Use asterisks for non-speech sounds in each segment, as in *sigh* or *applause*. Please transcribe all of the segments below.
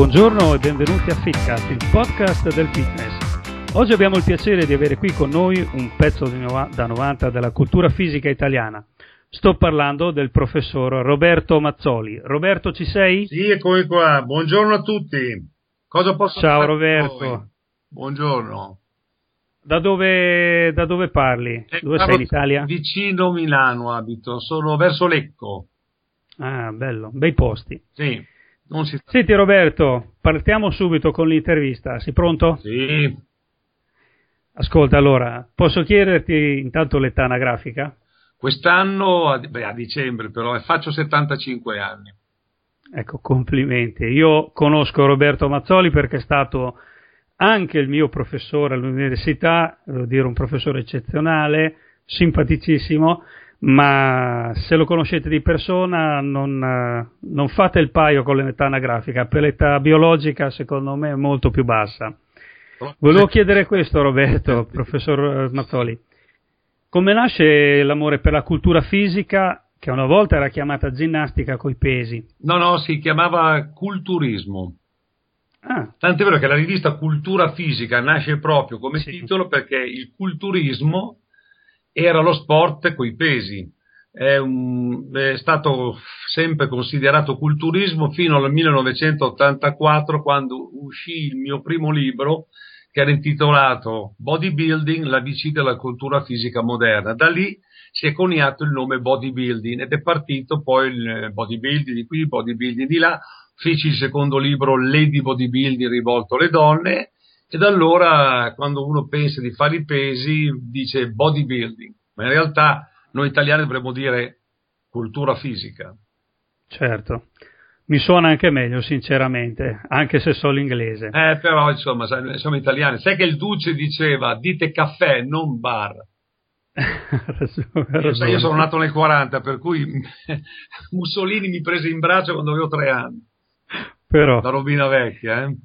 Buongiorno e benvenuti a Fitcast, il podcast del fitness. Oggi abbiamo il piacere di avere qui con noi un pezzo da 90 della cultura fisica italiana. Sto parlando del professor Roberto Mazzoli. Roberto, ci sei? Sì, eccomi qua. Buongiorno a tutti. Cosa posso Ciao Roberto. Buongiorno. Da dove, da dove parli? Eh, dove sei in Italia? Vicino Milano abito, sono verso Lecco. Ah, bello, bei posti. Sì. Non si... Senti Roberto, partiamo subito con l'intervista. Sei pronto? Sì. Ascolta, allora, posso chiederti intanto l'età anagrafica? Quest'anno, beh, a dicembre però, faccio 75 anni. Ecco, complimenti. Io conosco Roberto Mazzoli perché è stato anche il mio professore all'università, devo dire un professore eccezionale, simpaticissimo, ma se lo conoscete di persona non, eh, non fate il paio con l'età anagrafica, per l'età biologica secondo me è molto più bassa. Volevo chiedere questo Roberto, *laughs* professor eh, Mazzoli, come nasce l'amore per la cultura fisica che una volta era chiamata ginnastica coi pesi? No, no, si chiamava culturismo. Ah. Tant'è vero che la rivista Cultura Fisica nasce proprio come sì. titolo perché il culturismo era lo sport coi pesi. È, un, è, stato sempre considerato culturismo fino al 1984 quando uscì il mio primo libro che era intitolato Bodybuilding, la visita alla cultura fisica moderna. Da lì si è coniato il nome bodybuilding ed è partito poi il bodybuilding di qui, bodybuilding di là. Feci il secondo libro Lady Bodybuilding rivolto alle donne e da allora quando uno pensa di fare i pesi dice bodybuilding, ma in realtà noi italiani dovremmo dire cultura fisica. Certo, mi suona anche meglio sinceramente, anche se so l'inglese. Eh, però insomma, siamo italiani. Sai che il Duce diceva dite caffè, non bar. *laughs* ragione, io sono nato nel 40, per cui *laughs* Mussolini mi prese in braccio quando avevo tre anni. Però. La robina vecchia, eh?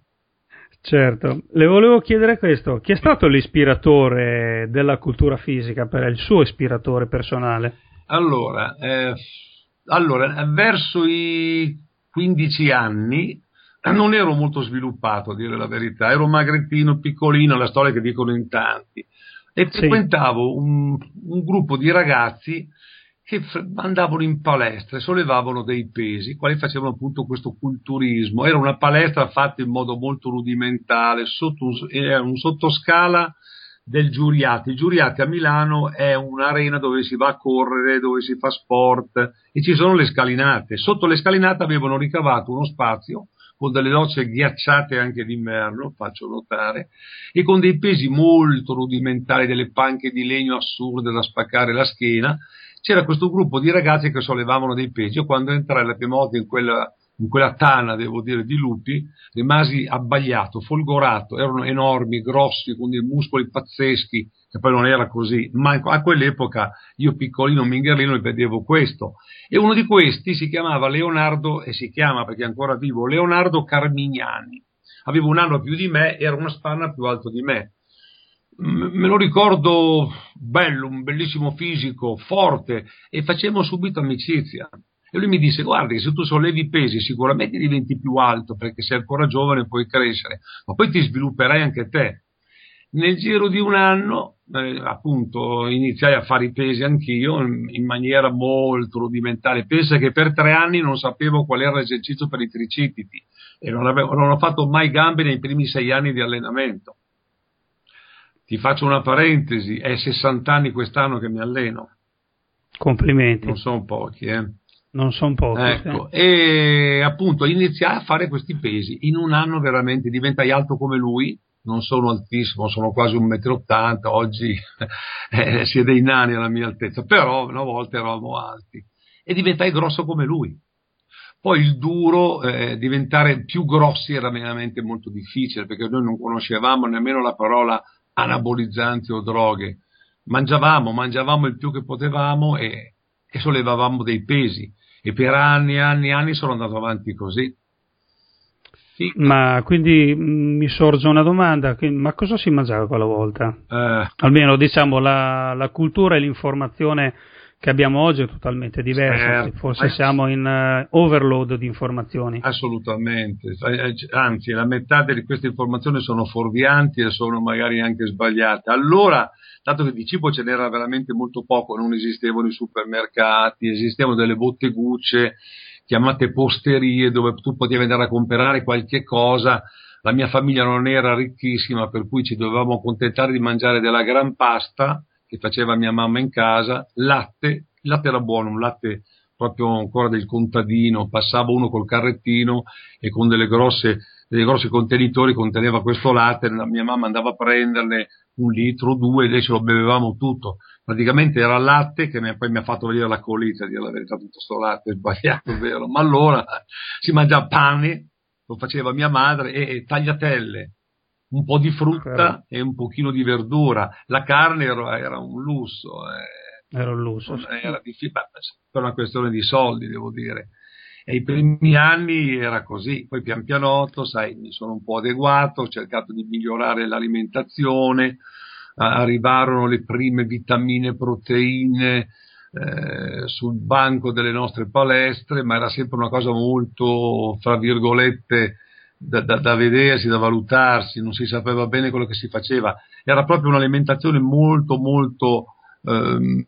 Certo, le volevo chiedere questo, chi è stato l'ispiratore della cultura fisica, per il suo ispiratore personale? Allora, eh, allora, verso i 15 anni non ero molto sviluppato, a dire la verità, ero magrettino, piccolino, la storia che dicono in tanti, e sì. frequentavo un, un gruppo di ragazzi che andavano in palestra e sollevavano dei pesi, quali facevano appunto questo culturismo. Era una palestra fatta in modo molto rudimentale, sotto un, era un sottoscala del Giuriati. Il Giuriati a Milano è un'arena dove si va a correre, dove si fa sport e ci sono le scalinate. Sotto le scalinate avevano ricavato uno spazio con delle rocce ghiacciate anche d'inverno, faccio notare, e con dei pesi molto rudimentali, delle panche di legno assurde da spaccare la schiena, c'era questo gruppo di ragazzi che sollevavano dei pesi. Io quando entrai la prima volta in quella, in quella tana, devo dire, di lupi, rimasi abbagliato, folgorato, erano enormi, grossi, con dei muscoli pazzeschi, che poi non era così, ma a quell'epoca io piccolino mingherlino vedevo questo. E uno di questi si chiamava Leonardo, e si chiama perché è ancora vivo, Leonardo Carmignani. Aveva un anno più di me, era una spanna più alto di me me lo ricordo bello, un bellissimo fisico, forte e facemmo subito amicizia. E lui mi disse, guardi, se tu sollevi i pesi sicuramente diventi più alto perché sei ancora giovane puoi crescere, ma poi ti svilupperai anche te. Nel giro di un anno, eh, appunto, iniziai a fare i pesi anch'io in, in maniera molto rudimentale. Pensa che per tre anni non sapevo qual era l'esercizio per i tricipiti e non, avevo, non ho fatto mai gambe nei primi sei anni di allenamento ti faccio una parentesi, è 60 anni quest'anno che mi alleno. Complimenti. Non sono pochi, eh. Non sono pochi. Ecco, eh. e appunto iniziai a fare questi pesi. In un anno veramente diventai alto come lui, non sono altissimo, sono quasi un metro ottanta, oggi *laughs* eh, si è dei nani alla mia altezza, però una volta eravamo alti. E diventai grosso come lui. Poi il duro, eh, diventare più grossi era veramente molto difficile perché noi non conoscevamo nemmeno la parola anabolizzanti o droghe. Mangiavamo, mangiavamo il più che potevamo e, e sollevavamo dei pesi. E per anni e anni e anni sono andato avanti così. Sì. Ma quindi mm, mi sorge una domanda, ma cosa si mangiava quella volta? Eh. Almeno diciamo la, la cultura e l'informazione che abbiamo oggi è totalmente diversa, certo, forse siamo in uh, overload di informazioni. Assolutamente, eh, anzi la metà di queste informazioni sono fuorvianti e sono magari anche sbagliate. Allora, dato che di cibo ce n'era veramente molto poco, non esistevano i supermercati, esistevano delle bottegucce chiamate posterie dove tu potevi andare a comprare qualche cosa, la mia famiglia non era ricchissima per cui ci dovevamo accontentare di mangiare della gran pasta che faceva mia mamma in casa, latte, il latte era buono, un latte proprio ancora del contadino, passava uno col carrettino e con delle grosse, dei grossi contenitori conteneva questo latte, mia mamma andava a prenderne un litro, due, e ce lo bevevamo tutto. Praticamente era latte che poi mi ha fatto venire la colite, a dire la verità, tutto questo latte sbagliato, *laughs* vero? Ma allora si mangiava pane, lo faceva mia madre, e, e tagliatelle, un po' di frutta e un pochino di verdura. La carne era, era un lusso. Eh. Era un lusso. Era difficile, per una questione di soldi, devo dire. E i primi anni era così, poi pian pianotto, sai, mi sono un po' adeguato, ho cercato di migliorare l'alimentazione, arrivarono le prime vitamine, proteine eh, sul banco delle nostre palestre, ma era sempre una cosa molto, fra virgolette, da, da, da, vedersi, da valutarsi, non si sapeva bene quello che si faceva. Era proprio un'alimentazione molto, molto eh,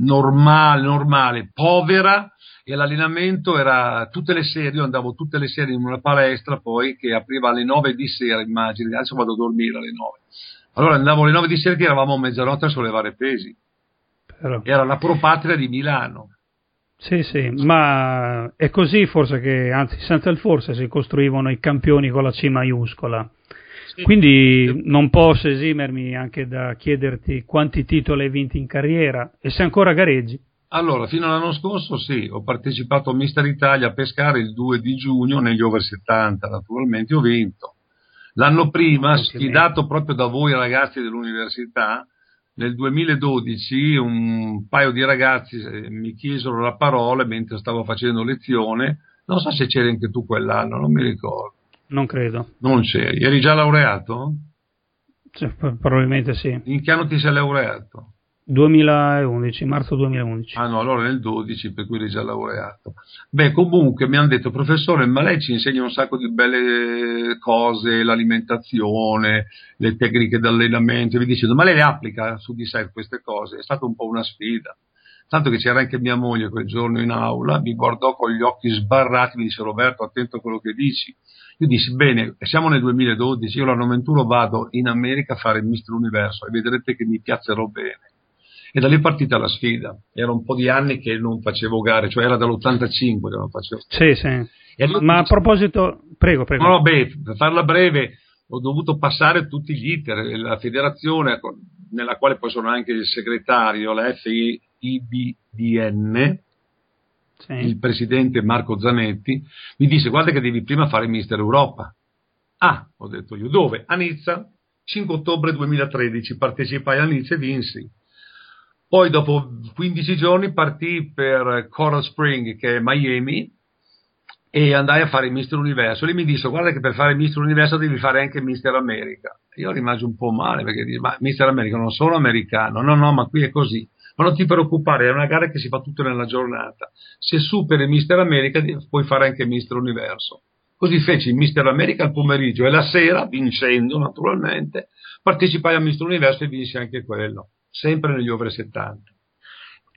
normale, normale, povera e l'allenamento era tutte le sere, io andavo tutte le sere in una palestra poi che apriva alle 9 di sera, immagini, adesso vado a dormire alle 9. Allora andavo alle 9 di sera che eravamo a mezzanotte a sollevare pesi. Era la propatria di Milano. Sì, sì, ma è così forse che, anzi senza il forse, si costruivano i campioni con la C maiuscola. Sì. Quindi non posso esimermi anche da chiederti quanti titoli hai vinti in carriera e se ancora gareggi. Allora, fino all'anno scorso sì, ho partecipato a Mister Italia a pescare il 2 di giugno negli over 70, naturalmente ho vinto. L'anno prima, sfidato proprio da voi ragazzi dell'università, nel 2012 un paio di ragazzi eh, mi chiesero la parola mentre stavo facendo lezione, non so se c'eri anche tu quell'anno, non mi ricordo. Non credo. Non c'eri, eri già laureato? Cioè, probabilmente sì. In che anno ti sei laureato? 2011, marzo 2011. Ah no, allora nel 12, per cui eri già laureato. Beh, comunque mi hanno detto, professore, ma lei ci insegna un sacco di belle cose, l'alimentazione, le tecniche d'allenamento, e vi dicendo, ma lei le applica su di sé queste cose? È stata un po' una sfida. Tanto che c'era anche mia moglie quel giorno in aula, mi guardò con gli occhi sbarrati, mi disse, Roberto, attento a quello che dici. Io dissi, bene, siamo nel 2012, io l'anno 21 vado in America a fare il Mister Universo e vedrete che mi piacerò bene e da lì è partita la sfida. Era un po' di anni che non facevo gare, cioè era dall'85 che non facevo. Sì, sì. Ma a proposito, prego, prego. No, beh, per farla breve, ho dovuto passare tutti gli iter, la federazione, nella quale poi sono anche il segretario, la FIBDN, sì. il presidente Marco Zanetti, mi disse guarda che devi prima fare Mister Europa. Ah, ho detto io, dove? A Nizza, 5 ottobre 2013, partecipai a Nizza e vinsi. Poi dopo 15 giorni partì per Coral Spring, che è Miami, e andai a fare il Mister Universo. Lei mi disse: Guarda, che per fare il Mister Universo devi fare anche Mister America. Io rimasi un po' male perché dico: Ma Mister America non sono americano. No, no, ma qui è così. Ma non ti preoccupare, è una gara che si fa tutto nella giornata. Se superi Mister America, puoi fare anche Mister Universo. Così feci il Mister America al pomeriggio e la sera, vincendo naturalmente, partecipai al Mister Universo e vinsi anche quello sempre negli over 70.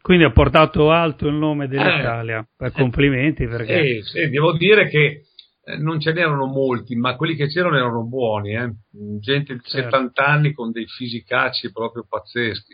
Quindi ha portato alto il nome dell'Italia, eh, complimenti perché... Sì, sì, devo dire che eh, non ce n'erano molti, ma quelli che c'erano erano buoni, eh? gente di certo. 70 anni con dei fisicacci proprio pazzeschi.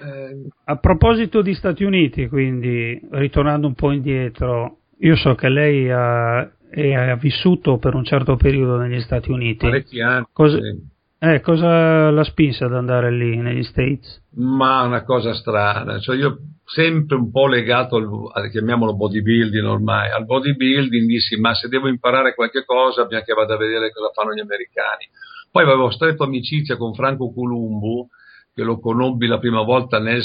Eh, A proposito di Stati Uniti, quindi, ritornando un po' indietro, io so che lei ha, ha vissuto per un certo periodo negli Stati Uniti. Parecchi anni. Cosa, sì. Eh, cosa la spinse ad andare lì negli States? Ma una cosa strana, cioè io sempre un po' legato al, chiamiamolo bodybuilding ormai, al bodybuilding dissi ma se devo imparare qualche cosa bisogna che vada a vedere cosa fanno gli americani. Poi avevo stretto amicizia con Franco Columbu, che lo conobbi la prima volta nel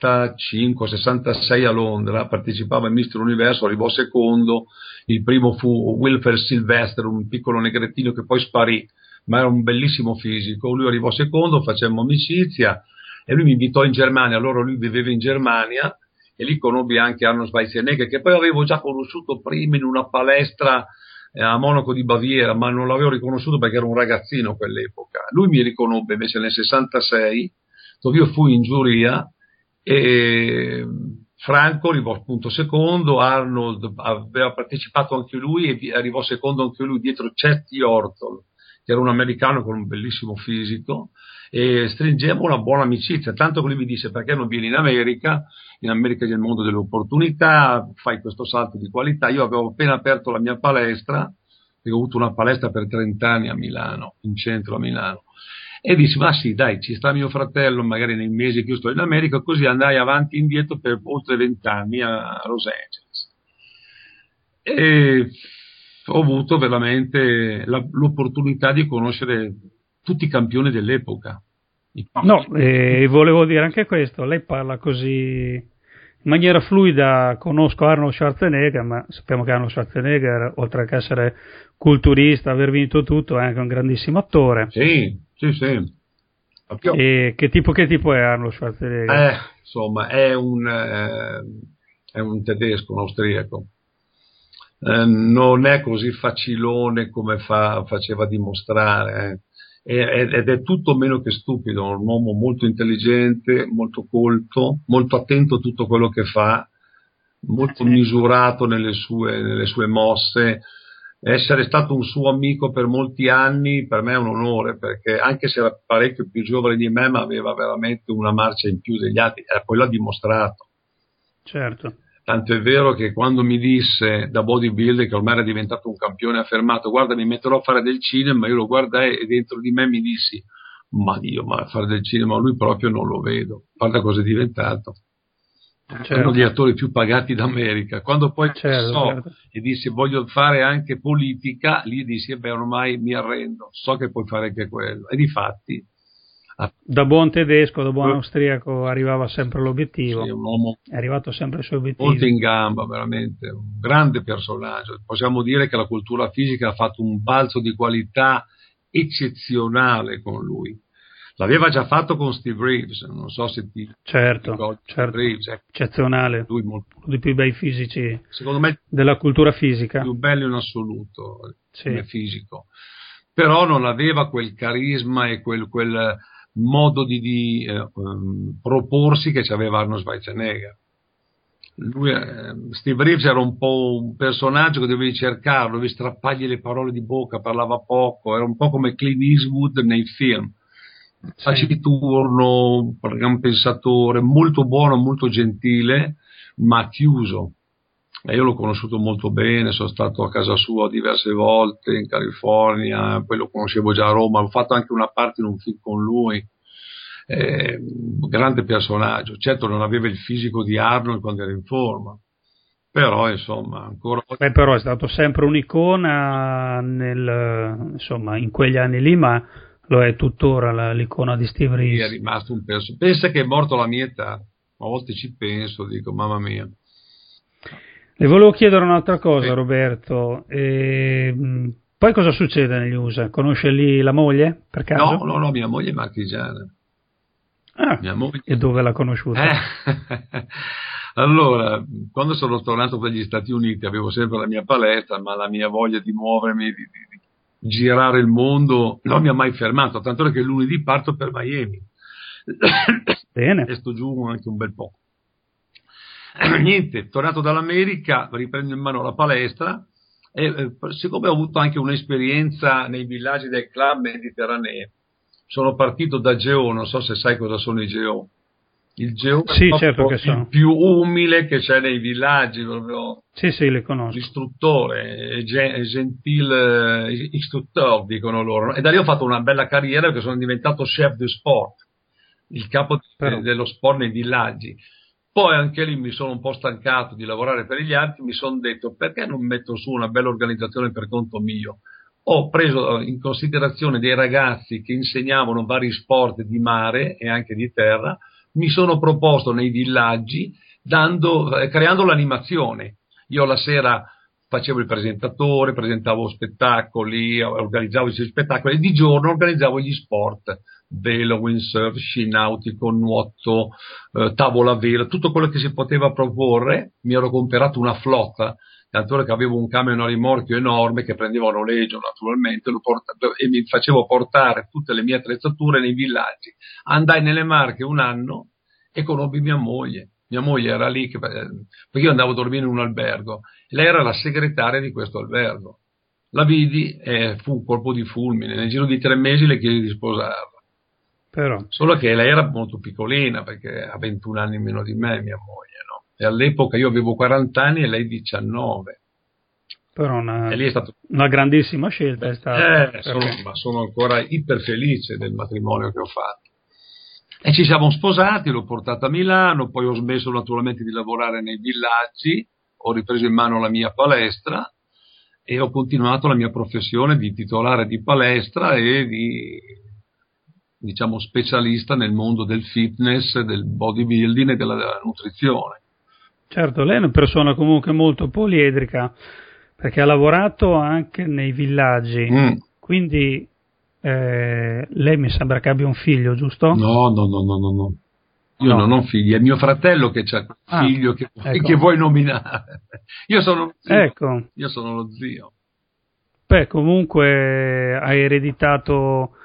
65-66 a Londra, partecipava al Mister Universo, arrivò secondo, il primo fu Wilfer Sylvester, un piccolo negrettino che poi sparì, ma era un bellissimo fisico. Lui arrivò secondo, facemmo amicizia e lui mi invitò in Germania, allora lui viveva in Germania e lì conobbi anche Arno Schwarzenegger che poi avevo già conosciuto prima in una palestra eh, a Monaco di Baviera, ma non l'avevo riconosciuto perché ero un ragazzino a quell'epoca. Lui mi riconobbe invece nel 66, dove io fui in giuria e Franco arrivò appunto secondo, Arnold aveva partecipato anche lui e arrivò secondo anche lui dietro Chetty Orton, che era un americano con un bellissimo fisico, e stringemmo una buona amicizia, tanto che lui mi disse perché non vieni in America, in America c'è il mondo delle opportunità, fai questo salto di qualità, io avevo appena aperto la mia palestra, ho avuto una palestra per 30 anni a Milano, in centro a Milano, e dissi, ma sì, dai, ci sta mio fratello, magari nei mesi che io sto in America, così andai avanti e indietro per oltre vent'anni a Los Angeles. E ho avuto veramente la, l'opportunità di conoscere tutti i campioni dell'epoca. No, e volevo dire anche questo, lei parla così in maniera fluida, conosco Arnold Schwarzenegger, ma sappiamo che Arnold Schwarzenegger, oltre che essere culturista, aver vinto tutto, è anche un grandissimo attore. Sì, sì, sì. E che tipo, che tipo è Arnold Schwarzenegger? Eh, insomma, è un, eh, è un tedesco, un austriaco. Eh, non è così facilone come fa, faceva dimostrare, eh. ed è tutto meno che stupido, un uomo molto intelligente, molto colto, molto attento a tutto quello che fa, molto misurato nelle sue, nelle sue mosse, essere stato un suo amico per molti anni per me è un onore perché anche se era parecchio più giovane di me ma aveva veramente una marcia in più degli altri e poi l'ha dimostrato. Certo. Tanto è vero che quando mi disse da bodybuilder che ormai era diventato un campione affermato guarda mi metterò a fare del cinema io lo guardai e dentro di me mi dissi ma Dio ma fare del cinema lui proprio non lo vedo. Guarda cosa è diventato certo. uno degli attori più pagati d'America. Quando poi certo, so certo. e disse voglio fare anche politica, lì dissi beh ormai mi arrendo, so che puoi fare anche quello. E di fatti da buon tedesco, da buon austriaco arrivava sempre l'obiettivo. Sì, un uomo è arrivato sempre ai suoi obiettivi. Molto in gamba, veramente, un grande personaggio. Possiamo dire che la cultura fisica ha fatto un balzo di qualità eccezionale con lui. L'aveva già fatto con Steve Reeves, non so se ti certo, ricordi certo. Reeves, ecco. eccezionale, lui molto, uno dei più bei fisici secondo me della cultura fisica. Più bello in assoluto, sì. come fisico. Però non aveva quel carisma e quel, quel modo di, di eh, um, proporsi che aveva Arnold Schwarzenegger. Lui, eh, Steve Reeves era un po' un personaggio che dovevi cercarlo, dovevi strappargli le parole di bocca, parlava poco, era un po' come Clint Eastwood nei film taciturno, gran pensatore, molto buono, molto gentile, ma chiuso. E io l'ho conosciuto molto bene, sono stato a casa sua diverse volte in California, poi lo conoscevo già a Roma, ho fatto anche una parte in un film con lui. Eh, grande personaggio, certo non aveva il fisico di Arnold quando era in forma, però insomma ancora Beh, però è stato sempre un'icona nel, insomma, in quegli anni lì ma lo è tuttora la, l'icona di Steve Reeves. È rimasto un perso. Pensa che è morto alla mia età, a volte ci penso, dico mamma mia. Le volevo chiedere un'altra cosa, sì. Roberto. E, poi cosa succede negli USA? Conosce lì la moglie, per caso? No, no, no, mia moglie è marchigiana. Ah, mia moglie... E dove l'ha conosciuta? Eh. *laughs* allora, quando sono tornato dagli Stati Uniti avevo sempre la mia palestra, ma la mia voglia di muovermi, di, di, girare il mondo non mi ha mai fermato, tanto che lunedì parto per Miami. Bene. e sto giù anche un bel po'. *clears throat* Niente, tornato dall'America, riprendo in mano la palestra e eh, siccome ho avuto anche un'esperienza nei villaggi del club mediterraneo, sono partito da Geo, non so se sai cosa sono i Geo il Geo sì, certo che il più umile che c'è nei villaggi, proprio sì, sì, le conosco. l'istruttore, gentil eh, istruttore, dicono loro. E da lì ho fatto una bella carriera perché sono diventato chef de sport, il capo Però. dello sport nei villaggi. Poi anche lì mi sono un po' stancato di lavorare per gli altri, mi sono detto perché non metto su una bella organizzazione per conto mio. Ho preso in considerazione dei ragazzi che insegnavano vari sport di mare e anche di terra, mi sono proposto nei villaggi dando, eh, creando l'animazione. Io la sera facevo il presentatore, presentavo spettacoli, organizzavo i spettacoli e di giorno organizzavo gli sport, velo, windsurf, sci nautico, nuoto, eh, tavola vela, tutto quello che si poteva proporre. Mi ero comprato una flotta, tanto che avevo un camion a rimorchio enorme che prendeva a noleggio naturalmente portato, e mi facevo portare tutte le mie attrezzature nei villaggi. Andai nelle Marche un anno e conobbi mia moglie mia moglie era lì, che, perché io andavo a dormire in un albergo, lei era la segretaria di questo albergo. La vidi e fu un colpo di fulmine, nel giro di tre mesi le chiesi di sposarla. Però. Solo che lei era molto piccolina, perché ha 21 anni meno di me, mia moglie? E all'epoca io avevo 40 anni e lei 19. Però una, stato... una grandissima scelta è stata. Eh, sono, ma sono ancora iper felice del matrimonio che ho fatto. E ci siamo sposati, l'ho portata a Milano, poi ho smesso naturalmente di lavorare nei villaggi, ho ripreso in mano la mia palestra e ho continuato la mia professione di titolare di palestra e di diciamo specialista nel mondo del fitness, del bodybuilding e della nutrizione. Certo, lei è una persona comunque molto poliedrica perché ha lavorato anche nei villaggi, mm. quindi eh, lei mi sembra che abbia un figlio, giusto? No, no, no, no, no. no. Io no. non ho figli, è mio fratello che ha un ah, figlio che, ecco. che, vuoi nominare. *laughs* Io sono. Ecco. Io sono lo zio. Beh, comunque hai ereditato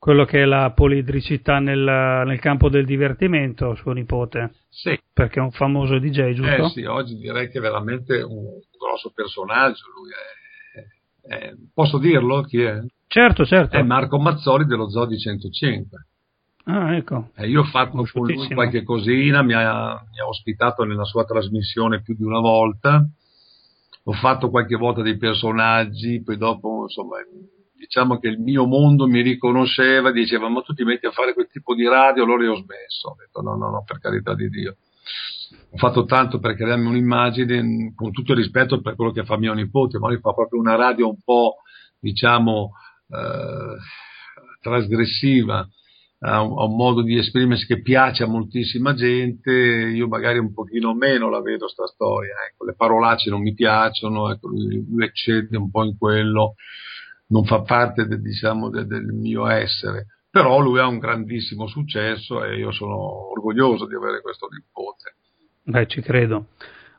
quello che è la poliedricità nel, nel, campo del divertimento, suo nipote. Sì. Perché è un famoso DJ, giusto? Eh sì, oggi direi che è veramente un grosso personaggio. Lui è, è, posso dirlo chi è? Certo, certo. È Marco Mazzoli dello Zodi 105. Ah, ecco. Eh, io ho fatto con lui qualche cosina, mi ha, mi ha ospitato nella sua trasmissione più di una volta. Ho fatto qualche volta dei personaggi, poi dopo, insomma, diciamo che il mio mondo mi riconosceva, diceva ma tu ti metti a fare quel tipo di radio, allora io ho smesso. Ho detto no, no, no, per carità di Dio. Ho fatto tanto per crearmi un'immagine, con tutto il rispetto per quello che fa mio nipote, ma lui fa proprio una radio un po', diciamo, eh, trasgressiva, ha un, ha un, modo di esprimersi che piace a moltissima gente, io magari un pochino meno la vedo sta storia, ecco, le parolacce non mi piacciono, ecco, lui, lui eccede un po' in quello, non fa parte de, diciamo, de, del mio essere, però lui ha un grandissimo successo e io sono orgoglioso di avere questo nipote. Beh, ci credo.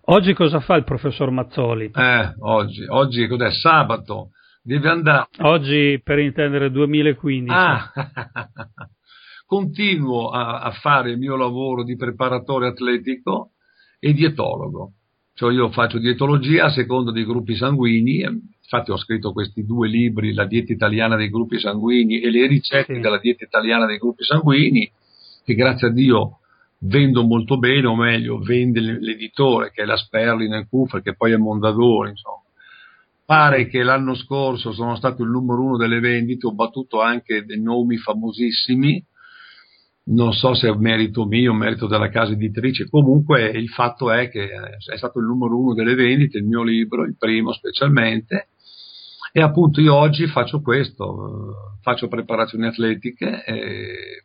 Oggi cosa fa il professor Mazzoli? Eh, oggi, oggi cos'è? Sabato deve andare. Oggi per intendere 2015. Ah, *laughs* continuo a, a, fare il mio lavoro di preparatore atletico e dietologo. Cioè io faccio dietologia a seconda dei gruppi sanguigni, infatti ho scritto questi due libri, La dieta italiana dei gruppi sanguigni e le ricette sì. della dieta italiana dei gruppi sanguigni, che grazie a Dio vendo molto bene, o meglio, vende l'editore che è la Sperling Cuffer, che poi è Mondadori, insomma. Pare che l'anno scorso sono stato il numero uno delle vendite, ho battuto anche dei nomi famosissimi, non so se è merito mio merito della casa editrice, comunque il fatto è che è stato il numero uno delle vendite, il mio libro, il primo specialmente, e appunto io oggi faccio questo, faccio preparazioni atletiche e,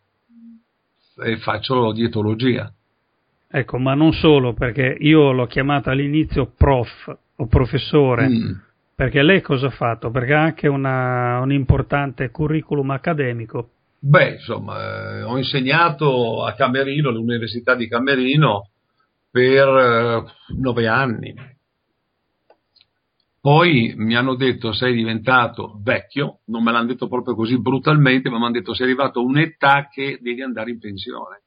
e faccio dietologia. Ecco, ma non solo, perché io l'ho chiamata all'inizio prof o professore. Mm perché lei cosa ha fatto? Perché ha anche una, un importante curriculum accademico. Beh, insomma, eh, ho insegnato a Camerino, all'Università di Camerino, per eh, nove anni. Poi mi hanno detto sei diventato vecchio, non me l'hanno detto proprio così brutalmente, ma mi hanno detto sei arrivato a un'età che devi andare in pensione.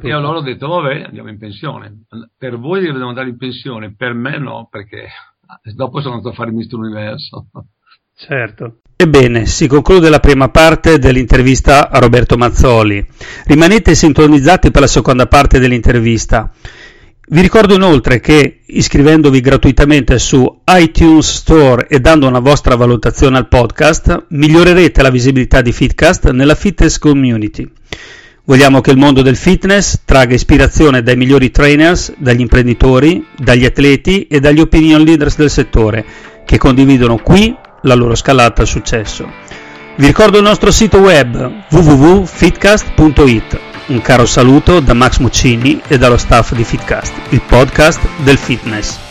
E allora ho detto vabbè andiamo in pensione. Per voi devo andare in pensione, per me no, perché *laughs* dopo sono andato a fare Mister Universo. Certo. Ebbene, si conclude la prima parte dell'intervista a Roberto Mazzoli. Rimanete sintonizzati per la seconda parte dell'intervista. Vi ricordo inoltre che iscrivendovi gratuitamente su iTunes Store e dando una vostra valutazione al podcast, migliorerete la visibilità di Fitcast nella fitness community. Vogliamo che il mondo del fitness tragga ispirazione dai migliori trainers, dagli imprenditori, dagli atleti e dagli opinion leaders del settore che condividono qui la loro scalata al successo. Vi ricordo il nostro sito web www.fitcast.it. Un caro saluto da Max Muccini e dallo staff di Fitcast, il podcast del fitness.